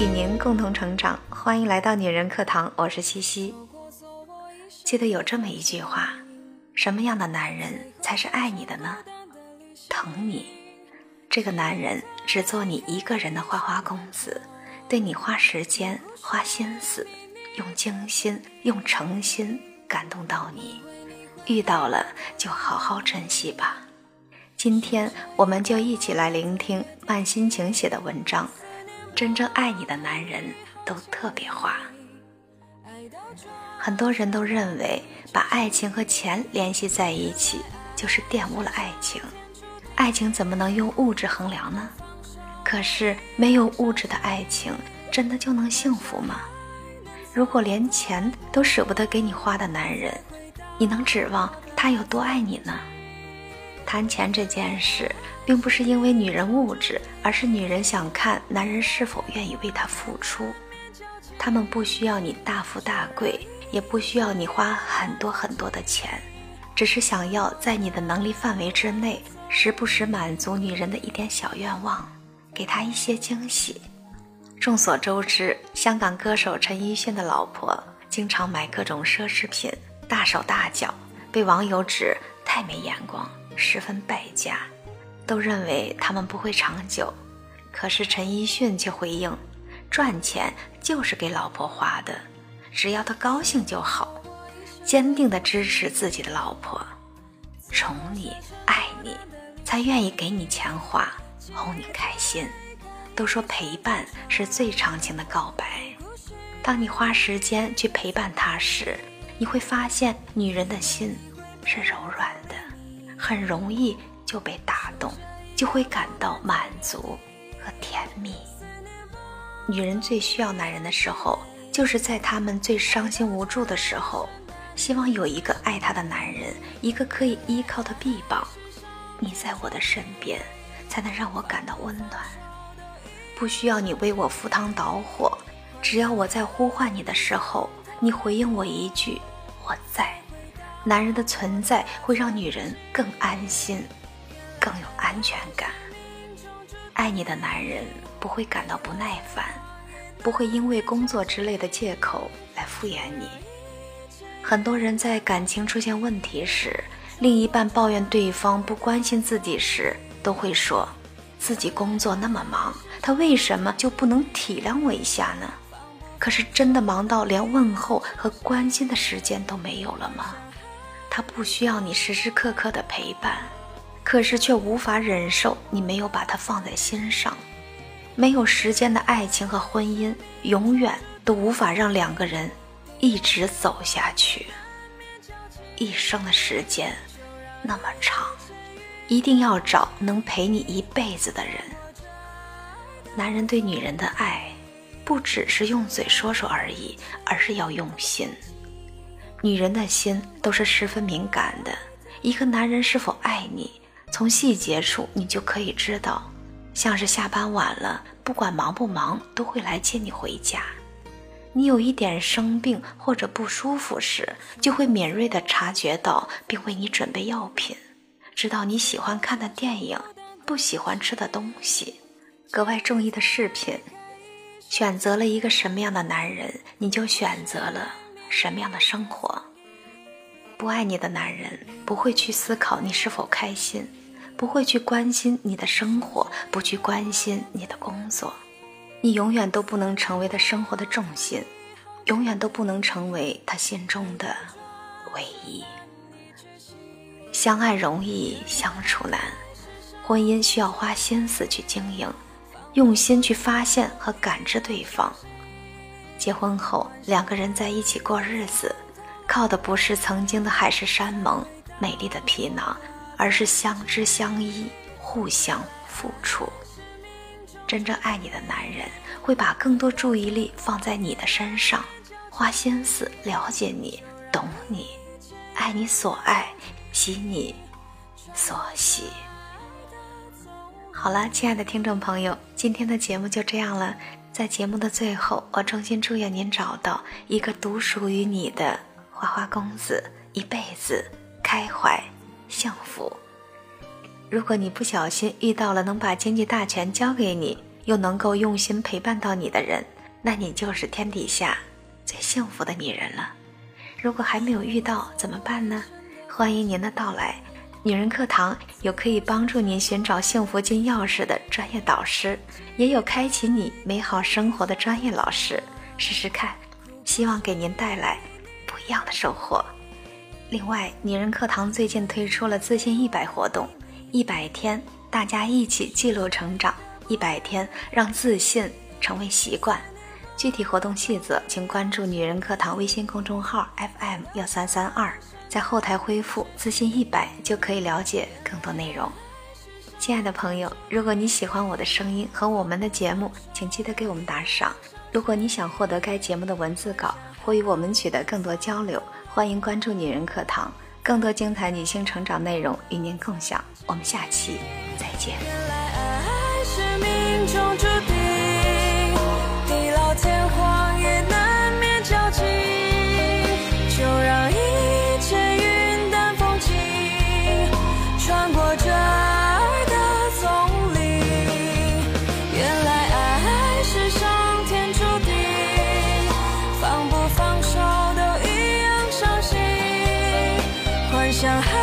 与您共同成长。欢迎来到女人课堂，我是七夕。记得有这么一句话：什么样的男人才是爱你的呢？疼你，这个男人只做你一个人的花花公子，对你花时间、花心思，用精心、用诚心感动到你。遇到了就好好珍惜吧。今天我们就一起来聆听慢心情写的文章。真正爱你的男人都特别花。很多人都认为把爱情和钱联系在一起就是玷污了爱情。爱情怎么能用物质衡量呢？可是没有物质的爱情，真的就能幸福吗？如果连钱都舍不得给你花的男人，你能指望他有多爱你呢？谈钱这件事，并不是因为女人物质，而是女人想看男人是否愿意为她付出。他们不需要你大富大贵，也不需要你花很多很多的钱，只是想要在你的能力范围之内，时不时满足女人的一点小愿望，给她一些惊喜。众所周知，香港歌手陈奕迅的老婆经常买各种奢侈品。大手大脚，被网友指太没眼光，十分败家，都认为他们不会长久。可是陈奕迅却回应：赚钱就是给老婆花的，只要她高兴就好。坚定地支持自己的老婆，宠你爱你，才愿意给你钱花，哄你开心。都说陪伴是最长情的告白，当你花时间去陪伴他时。你会发现，女人的心是柔软，很容易就被打动，就会感到满足和甜蜜。女人最需要男人的时候，就是在她们最伤心无助的时候，希望有一个爱她的男人，一个可以依靠的臂膀。你在我的身边，才能让我感到温暖。不需要你为我赴汤蹈火，只要我在呼唤你的时候，你回应我一句。我在，男人的存在会让女人更安心，更有安全感。爱你的男人不会感到不耐烦，不会因为工作之类的借口来敷衍你。很多人在感情出现问题时，另一半抱怨对方不关心自己时，都会说自己工作那么忙，他为什么就不能体谅我一下呢？可是真的忙到连问候和关心的时间都没有了吗？他不需要你时时刻刻的陪伴，可是却无法忍受你没有把他放在心上。没有时间的爱情和婚姻，永远都无法让两个人一直走下去。一生的时间那么长，一定要找能陪你一辈子的人。男人对女人的爱。不只是用嘴说说而已，而是要用心。女人的心都是十分敏感的，一个男人是否爱你，从细节处你就可以知道。像是下班晚了，不管忙不忙，都会来接你回家。你有一点生病或者不舒服时，就会敏锐地察觉到，并为你准备药品，知道你喜欢看的电影，不喜欢吃的东西，格外中意的饰品。选择了一个什么样的男人，你就选择了什么样的生活。不爱你的男人不会去思考你是否开心，不会去关心你的生活，不去关心你的工作。你永远都不能成为他生活的重心，永远都不能成为他心中的唯一。相爱容易相处难，婚姻需要花心思去经营。用心去发现和感知对方。结婚后，两个人在一起过日子，靠的不是曾经的海誓山盟、美丽的皮囊，而是相知相依、互相付出。真正爱你的男人，会把更多注意力放在你的身上，花心思了解你、懂你，爱你所爱，喜你所喜。好了，亲爱的听众朋友，今天的节目就这样了。在节目的最后，我衷心祝愿您找到一个独属于你的花花公子，一辈子开怀幸福。如果你不小心遇到了能把经济大权交给你，又能够用心陪伴到你的人，那你就是天底下最幸福的女人了。如果还没有遇到，怎么办呢？欢迎您的到来。女人课堂有可以帮助您寻找幸福金钥匙的专业导师，也有开启你美好生活的专业老师。试试看，希望给您带来不一样的收获。另外，女人课堂最近推出了自信一百活动，一百天，大家一起记录成长，一百天让自信成为习惯。具体活动细则，请关注女人课堂微信公众号 FM 幺三三二。在后台恢复“自信一百”就可以了解更多内容。亲爱的朋友，如果你喜欢我的声音和我们的节目，请记得给我们打赏。如果你想获得该节目的文字稿或与我们取得更多交流，欢迎关注“女人课堂”，更多精彩女性成长内容与您共享。我们下期再见。原来爱是命中注定像海